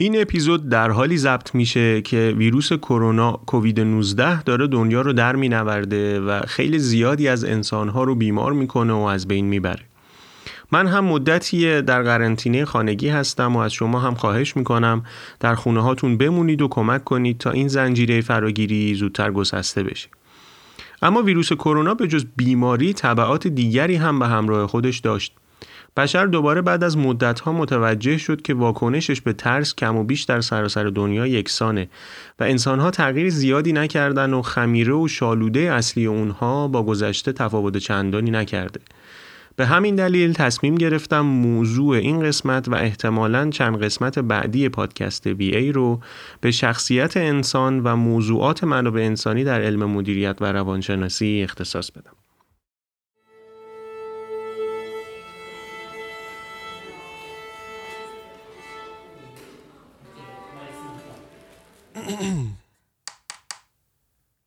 این اپیزود در حالی ضبط میشه که ویروس کرونا کووید 19 داره دنیا رو در مینورده و خیلی زیادی از انسانها رو بیمار می‌کنه و از بین می‌بره. من هم مدتی در قرنطینه خانگی هستم و از شما هم خواهش می‌کنم در خونه هاتون بمونید و کمک کنید تا این زنجیره فراگیری زودتر گسسته بشه. اما ویروس کرونا به جز بیماری تبعات دیگری هم به همراه خودش داشت. بشر دوباره بعد از مدتها متوجه شد که واکنشش به ترس کم و بیش در سراسر دنیا یکسانه و انسانها تغییر زیادی نکردن و خمیره و شالوده اصلی اونها با گذشته تفاوت چندانی نکرده. به همین دلیل تصمیم گرفتم موضوع این قسمت و احتمالا چند قسمت بعدی پادکست وی ای رو به شخصیت انسان و موضوعات منابع انسانی در علم مدیریت و روانشناسی اختصاص بدم.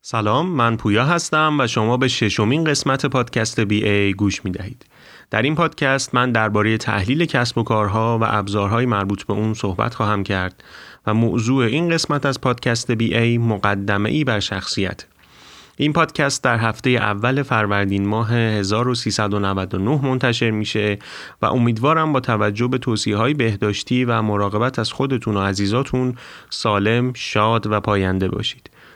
سلام من پویا هستم و شما به ششمین قسمت پادکست بی ای گوش می دهید. در این پادکست من درباره تحلیل کسب و کارها و ابزارهای مربوط به اون صحبت خواهم کرد و موضوع این قسمت از پادکست بی ای مقدمه ای بر شخصیت. این پادکست در هفته اول فروردین ماه 1399 منتشر میشه و امیدوارم با توجه به توصیه های بهداشتی و مراقبت از خودتون و عزیزاتون سالم، شاد و پاینده باشید.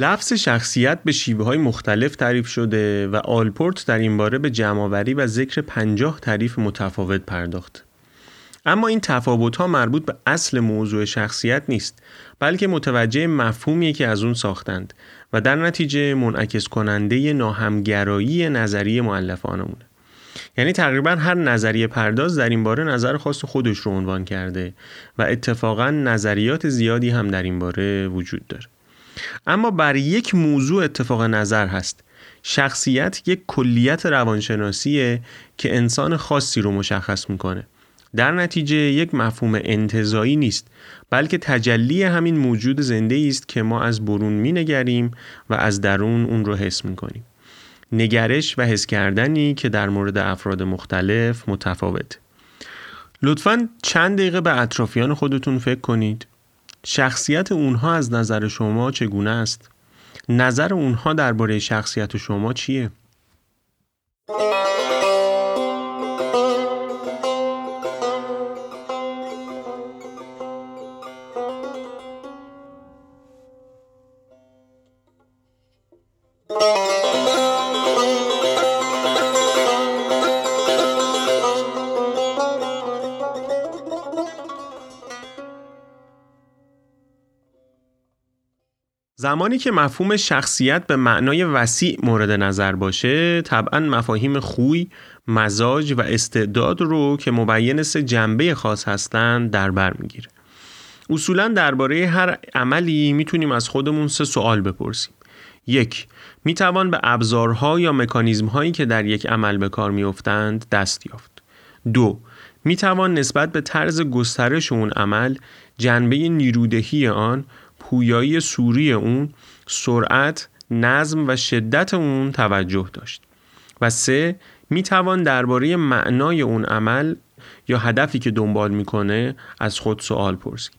لفظ شخصیت به شیوه های مختلف تعریف شده و آلپورت در این باره به جمعآوری و ذکر پنجاه تعریف متفاوت پرداخت. اما این تفاوت ها مربوط به اصل موضوع شخصیت نیست بلکه متوجه مفهومی که از اون ساختند و در نتیجه منعکس کننده ناهمگرایی نظریه معلفانمونه یعنی تقریبا هر نظریه پرداز در این باره نظر خاص خودش رو عنوان کرده و اتفاقا نظریات زیادی هم در این باره وجود داره اما بر یک موضوع اتفاق نظر هست شخصیت یک کلیت روانشناسیه که انسان خاصی رو مشخص می‌کنه در نتیجه یک مفهوم انتظایی نیست بلکه تجلی همین موجود زنده است که ما از برون می نگریم و از درون اون رو حس می کنیم. نگرش و حس کردنی که در مورد افراد مختلف متفاوت. لطفا چند دقیقه به اطرافیان خودتون فکر کنید. شخصیت اونها از نظر شما چگونه است؟ نظر اونها درباره شخصیت شما چیه؟ زمانی که مفهوم شخصیت به معنای وسیع مورد نظر باشه طبعا مفاهیم خوی، مزاج و استعداد رو که مبین سه جنبه خاص هستند در بر می‌گیره. اصولا درباره هر عملی می‌تونیم از خودمون سه سوال بپرسیم. یک می‌توان به ابزارها یا مکانیزم هایی که در یک عمل به کار میافتند دست یافت. دو می‌توان نسبت به طرز گسترش اون عمل جنبه نیرودهی آن پویایی سوری اون سرعت نظم و شدت اون توجه داشت. و سه می توان درباره معنای اون عمل یا هدفی که دنبال می‌کنه از خود سوال پرسید.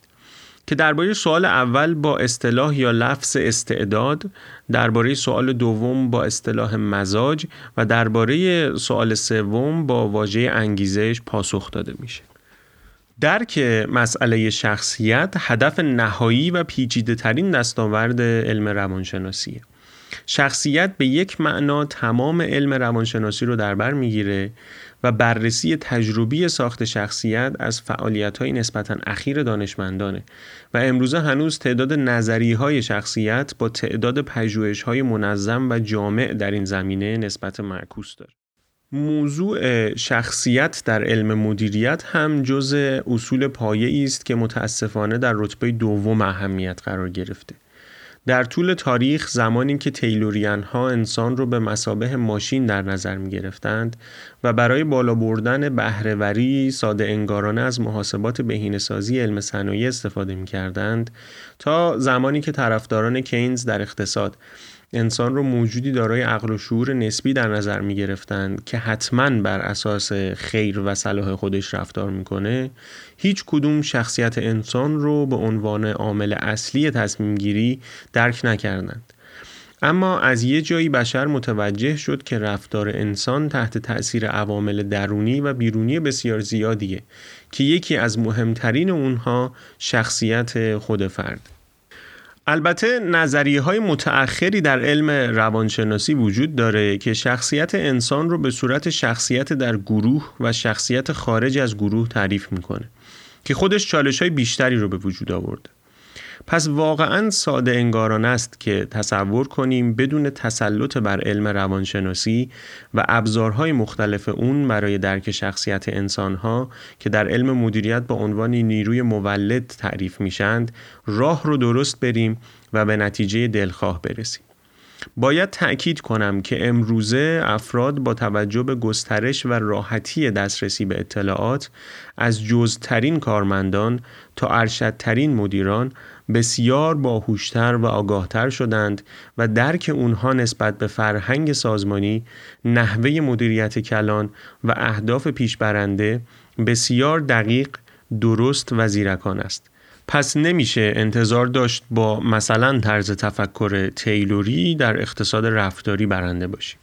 که درباره سوال اول با اصطلاح یا لفظ استعداد درباره سوال دوم با اصطلاح مزاج و درباره سوال سوم با واژه انگیزش پاسخ داده میشه. درک مسئله شخصیت هدف نهایی و پیچیده ترین دستاورد علم روانشناسیه. شخصیت به یک معنا تمام علم روانشناسی رو در بر می‌گیره و بررسی تجربی ساخت شخصیت از فعالیت های نسبتا اخیر دانشمندانه و امروزه هنوز تعداد نظری های شخصیت با تعداد پژوهش های منظم و جامع در این زمینه نسبت معکوس داره. موضوع شخصیت در علم مدیریت هم جز اصول پایه است که متاسفانه در رتبه دوم اهمیت قرار گرفته. در طول تاریخ زمانی که تیلوریان ها انسان رو به مسابه ماشین در نظر می گرفتند و برای بالا بردن بهرهوری ساده انگارانه از محاسبات بهینه‌سازی علم صنایع استفاده می کردند تا زمانی که طرفداران کینز در اقتصاد انسان رو موجودی دارای عقل و شعور نسبی در نظر می گرفتند که حتما بر اساس خیر و صلاح خودش رفتار می‌کنه هیچ کدوم شخصیت انسان رو به عنوان عامل اصلی تصمیم گیری درک نکردند. اما از یه جایی بشر متوجه شد که رفتار انسان تحت تأثیر عوامل درونی و بیرونی بسیار زیادیه که یکی از مهمترین اونها شخصیت خود فرد البته نظریه های متأخری در علم روانشناسی وجود داره که شخصیت انسان رو به صورت شخصیت در گروه و شخصیت خارج از گروه تعریف می‌کنه که خودش چالش های بیشتری رو به وجود آورده. پس واقعا ساده انگاران است که تصور کنیم بدون تسلط بر علم روانشناسی و ابزارهای مختلف اون برای درک شخصیت انسانها که در علم مدیریت با عنوان نیروی مولد تعریف میشند راه رو درست بریم و به نتیجه دلخواه برسیم. باید تأکید کنم که امروزه افراد با توجه به گسترش و راحتی دسترسی به اطلاعات از جزترین کارمندان تا ارشدترین مدیران بسیار باهوشتر و آگاهتر شدند و درک اونها نسبت به فرهنگ سازمانی، نحوه مدیریت کلان و اهداف پیشبرنده بسیار دقیق، درست و زیرکان است. پس نمیشه انتظار داشت با مثلا طرز تفکر تیلوری در اقتصاد رفتاری برنده باشیم.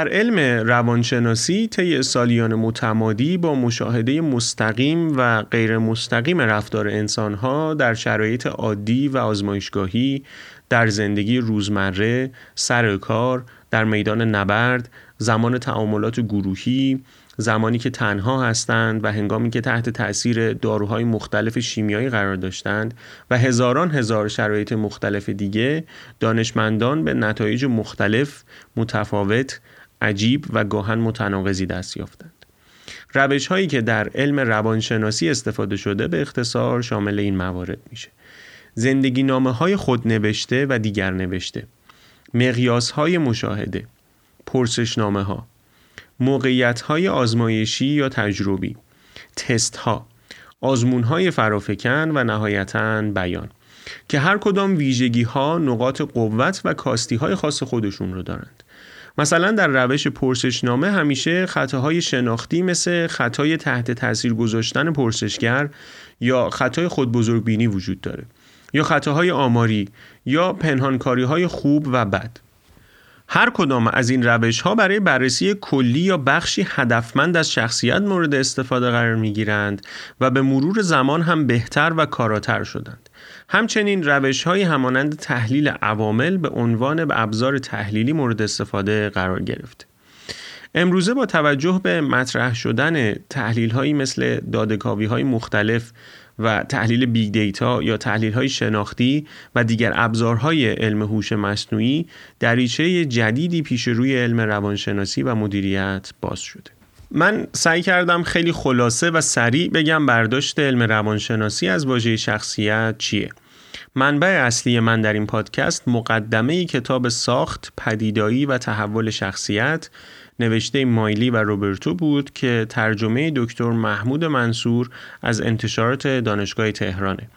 در علم روانشناسی طی سالیان متمادی با مشاهده مستقیم و غیر مستقیم رفتار انسانها در شرایط عادی و آزمایشگاهی در زندگی روزمره، سر کار، در میدان نبرد، زمان تعاملات گروهی، زمانی که تنها هستند و هنگامی که تحت تأثیر داروهای مختلف شیمیایی قرار داشتند و هزاران هزار شرایط مختلف دیگه دانشمندان به نتایج مختلف متفاوت عجیب و گاهن متناقضی دست یافتند. روش هایی که در علم روانشناسی استفاده شده به اختصار شامل این موارد میشه. زندگی نامه های خود نوشته و دیگر نوشته. مقیاس های مشاهده. پرسشنامه ها. موقعیت های آزمایشی یا تجربی. تست ها. آزمون های فرافکن و نهایتا بیان. که هر کدام ویژگی ها نقاط قوت و کاستی های خاص خودشون رو دارند. مثلا در روش پرسشنامه همیشه خطاهای شناختی مثل خطای تحت تاثیر گذاشتن پرسشگر یا خطای خود بزرگبینی وجود داره یا خطاهای آماری یا پنهانکاری های خوب و بد. هر کدام از این روش ها برای بررسی کلی یا بخشی هدفمند از شخصیت مورد استفاده قرار می گیرند و به مرور زمان هم بهتر و کاراتر شدند. همچنین روش های همانند تحلیل عوامل به عنوان به ابزار تحلیلی مورد استفاده قرار گرفت. امروزه با توجه به مطرح شدن تحلیل هایی مثل داده‌کاوی های مختلف و تحلیل big data یا تحلیل های شناختی و دیگر ابزارهای علم هوش مصنوعی دریچه جدیدی پیش روی علم روانشناسی و مدیریت باز شده. من سعی کردم خیلی خلاصه و سریع بگم برداشت علم روانشناسی از واژه شخصیت چیه. منبع اصلی من در این پادکست مقدمه کتاب ساخت، پدیدایی و تحول شخصیت نوشته مایلی و روبرتو بود که ترجمه دکتر محمود منصور از انتشارات دانشگاه تهرانه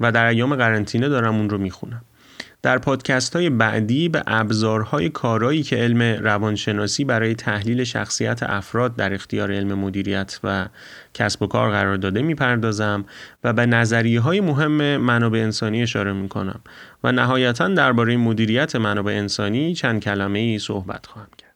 و در ایام قرنطینه دارم اون رو می‌خونم. در پادکست های بعدی به ابزارهای کارایی که علم روانشناسی برای تحلیل شخصیت افراد در اختیار علم مدیریت و کسب و کار قرار داده می‌پردازم و به نظریه های مهم منابع انسانی اشاره می‌کنم و نهایتا درباره مدیریت منابع انسانی چند کلمه ای صحبت خواهم کرد.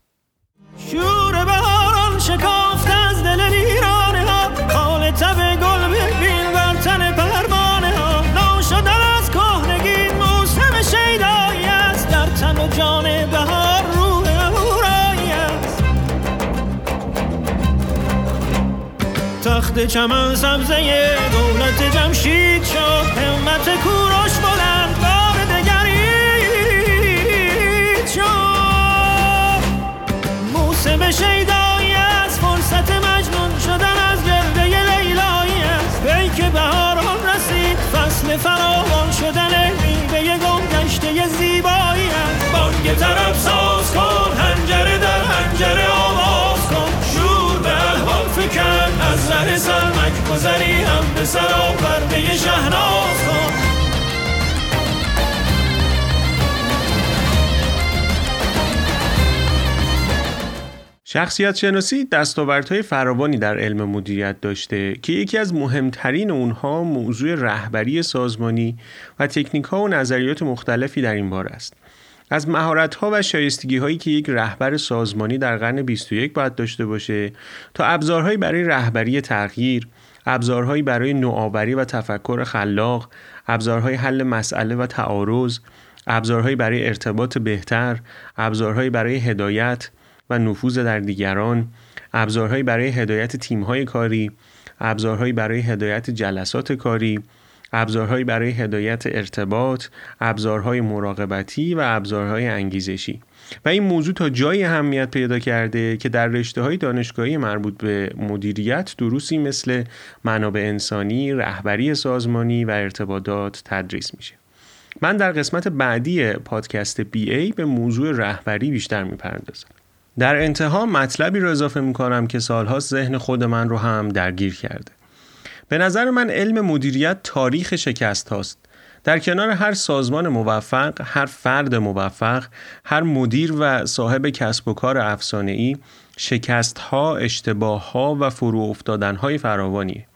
شور باران شکافت از دل ایران ها. حال تب گل ببین بر تن پروانه ها. نو شدن از کهنگی موسم شیدایی است. در تن و جان بهار روح هورایی است. تخت چمن سبزه دولت جمشید موسم شیدایی از فرصت مجنون شدن از گرده لیلایی است. بی که بهاران رسید فصل فراوان شدن میوه گم گشته زیبایی است. بانگ طرف ساز کن هنجره در هنجره آواز کن. شور به احوال فکن از ره سرمک گذری هم به سرا پرده شهناز کن. شخصیت شناسی دستاوردهای فراوانی در علم مدیریت داشته که یکی از مهمترین اونها موضوع رهبری سازمانی و تکنیک ها و نظریات مختلفی در این بار است. از مهارت ها و شایستگی هایی که یک رهبر سازمانی در قرن 21 باید داشته باشه تا ابزارهایی برای رهبری تغییر، ابزارهایی برای نوآوری و تفکر خلاق، ابزارهای حل مسئله و تعارض، ابزارهایی برای ارتباط بهتر، ابزارهایی برای هدایت و نفوذ در دیگران، ابزارهایی برای هدایت تیمهای کاری، ابزارهایی برای هدایت جلسات کاری، ابزارهایی برای هدایت ارتباط، ابزارهای مراقبتی و ابزارهای انگیزشی و این موضوع تا جایی اهمیت پیدا کرده که در رشته های دانشگاهی مربوط به مدیریت دروسی مثل منابع انسانی، رهبری سازمانی و ارتباطات تدریس میشه. من در قسمت بعدی پادکست بی ای به موضوع رهبری بیشتر می‌پردازم. در انتها مطلبی رو اضافه می‌کنم که سالها ذهن خود من رو هم درگیر کرده. به نظر من علم مدیریت تاریخ شکست هاست. در کنار هر سازمان موفق، هر فرد موفق، هر مدیر و صاحب کسب و کار افسانه ای، شکست ها، اشتباه ها و فرو افتادن های فراوانیه.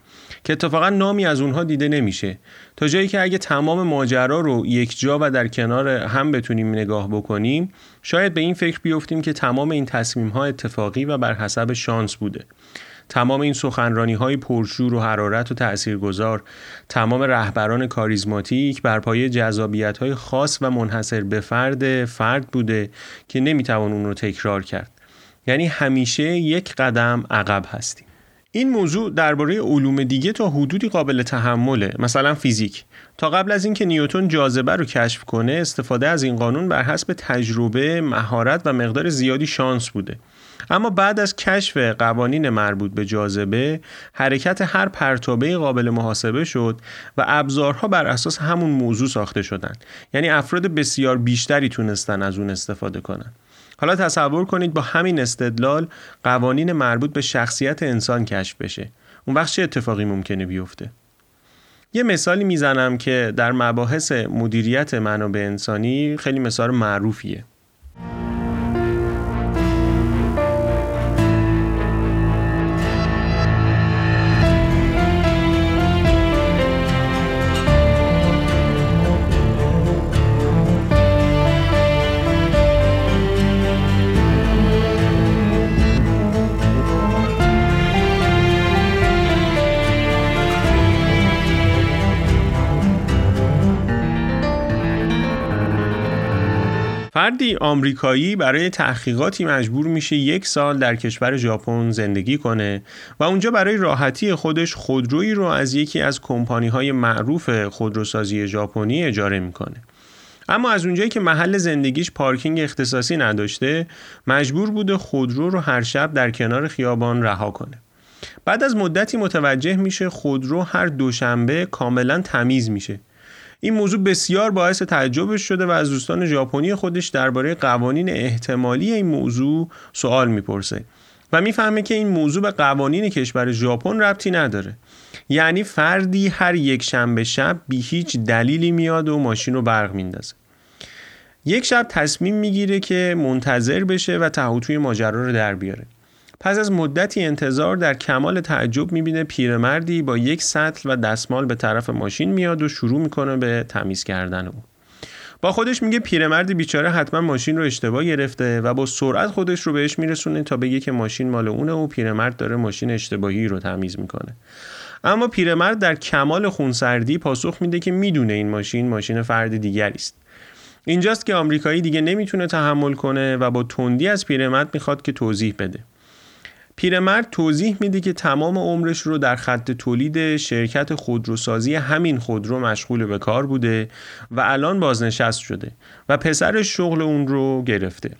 که اتفاقا نامی از اونها دیده نمیشه. تا جایی که اگه تمام ماجرا رو یک جا و در کنار هم بتونیم نگاه بکنیم شاید به این فکر بیفتیم که تمام این تصمیم ها اتفاقی و بر حسب شانس بوده. تمام این سخنرانی های پرشور و حرارت و تاثیرگذار تمام رهبران کاریزماتیک بر پایه جذابیت های خاص و منحصر به فرد فرد بوده که نمی‌توان اون رو تکرار کرد. یعنی همیشه یک قدم عقب هستیم. این موضوع درباره علوم دیگه تا حدودی قابل تحمله مثلا فیزیک. تا قبل از اینکه نیوتن جاذبه رو کشف کنه استفاده از این قانون بر حسب تجربه مهارت و مقدار زیادی شانس بوده. اما بعد از کشف قوانین مربوط به جاذبه حرکت هر پرتابه قابل محاسبه شد و ابزارها بر اساس همون موضوع ساخته شدند. یعنی افراد بسیار بیشتری تونستن از اون استفاده کنند حالا تصور کنید با همین استدلال قوانین مربوط به شخصیت انسان کشف بشه. اون وقت چه اتفاقی ممکنه بیفته؟ یه مثالی می‌زنم که در مباحث مدیریت منابع انسانی خیلی مثال معروفیه. فردی آمریکایی برای تحقیقاتی مجبور میشه یک سال در کشور ژاپن زندگی کنه و اونجا برای راحتی خودش خودرویی رو از یکی از کمپانی های معروف خودروسازی ژاپنی اجاره می‌کنه. اما از اونجایی که محل زندگیش پارکینگ اختصاصی نداشته مجبور بوده خودرو رو هر شب در کنار خیابان رها کنه. بعد از مدتی متوجه میشه خودرو هر دوشنبه کاملا تمیز میشه این موضوع بسیار باعث تعجبش شده و از دوستان ژاپنی خودش درباره قوانین احتمالی این موضوع سوال می‌پرسه و می‌فهمه که این موضوع به قوانین کشور ژاپن ربطی نداره. یعنی فردی هر یک شنبه شب بی هیچ دلیلی میاد و ماشین رو برق میندازه. یک شب تصمیم می‌گیره که منتظر بشه و تهوتوی ماجرا رو در بیاره. پس از مدتی انتظار در کمال تعجب می‌بینه پیرمردی با یک سطل و دستمال به طرف ماشین میاد و شروع می‌کنه به تمیز کردن او. با خودش میگه پیرمردی بیچاره حتما ماشین رو اشتباه گرفته و با سرعت خودش رو بهش میرسونه تا بگه که ماشین مال اونه و پیرمرد داره ماشین اشتباهی رو تمیز می‌کنه. اما پیرمرد در کمال خونسردی پاسخ میده که می‌دونه این ماشین ماشین فرد دیگری است. اینجاست که آمریکایی دیگه نمی‌تونه تحمل کنه و با تندی از پیرمرد می‌خواد که توضیح بده. پیرمرد توضیح میده که تمام عمرش رو در خط تولید شرکت خودروسازی همین خودرو مشغول به کار بوده و الان بازنشست شده و پسرش شغل اون رو گرفته.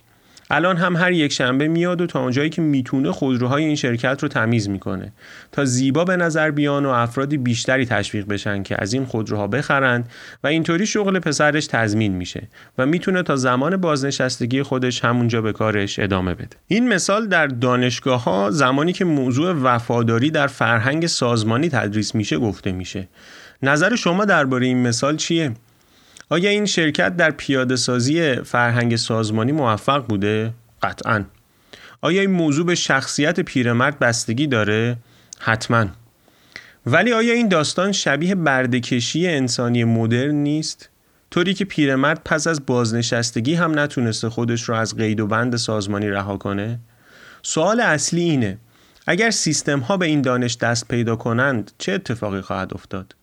الان هم هر یک شنبه میاد و تا اونجایی که می‌تونه خودروهای این شرکت رو تمیز می‌کنه. تا زیبا به نظر بیان و افرادی بیشتری تشویق بشن که از این خودروها بخرند و اینطوری شغل پسرش تضمین میشه و می‌تونه تا زمان بازنشستگی خودش همونجا به کارش ادامه بده. این مثال در دانشگاه ها زمانی که موضوع وفاداری در فرهنگ سازمانی تدریس میشه گفته میشه. نظر شما درباره این مثال چیه؟ آیا این شرکت در پیاده سازی فرهنگ سازمانی موفق بوده؟ قطعا. آیا این موضوع به شخصیت پیرمرد بستگی داره؟ حتما. ولی آیا این داستان شبیه بردکشی انسانی مدرن نیست؟ طوری که پیرمرد پس از بازنشستگی هم نتونسته خودش رو از قید و بند سازمانی رها کنه؟ سوال اصلی اینه اگر سیستم ها به این دانش دست پیدا کنند چه اتفاقی خواهد افتاد؟